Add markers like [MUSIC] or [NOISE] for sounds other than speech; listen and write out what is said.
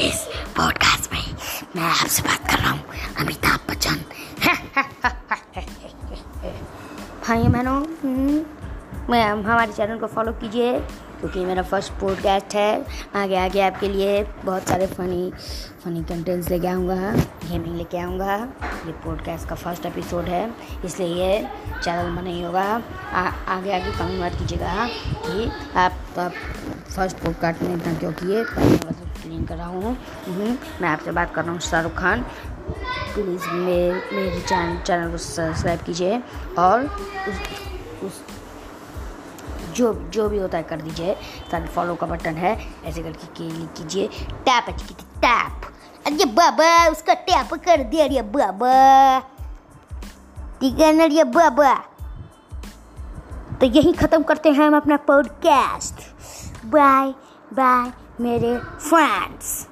इस पॉडकास्ट में मैं आपसे बात कर रहा हूँ अमिताभ बच्चन। [LAUGHS] हाँ, भाई बहनों मैं हमारे चैनल को फॉलो कीजिए क्योंकि मेरा फ़र्स्ट पॉडकास्ट है। आगे आगे आपके लिए बहुत सारे फ़नी फ़नी कंटेंट्स लेके आऊँगा। गेमिंग लेके आऊँगा ये पॉडकास्ट का फ़र्स्ट एपिसोड है इसलिए ये चैनल में नहीं होगा। आगे आगे कमेंट मत कीजिएगा कि आप, आप फ़र्स्ट पॉडकास्ट में इतना क्यों किए क्लीन कर रहा हूँ। हम्म, मैं आपसे बात कर रहा हूँ शाहरुख खान। प्लीज़ मेरे मेरे चैनल चैनल को सब्सक्राइब कीजिए और उस, उस जो जो भी होता है, कर दीजिए। साथ फॉलो का बटन है। ऐसे करके क्लिक कीजिए। टैप अच्छी टैप अरे बाबा, उसका टैप कर दिया, अरे बाबा। ठीक है ना बाबा? तो यही ख़त्म करते हैं हम अपना पॉडकास्ट बाय बाय मेरे फ्रेंड्स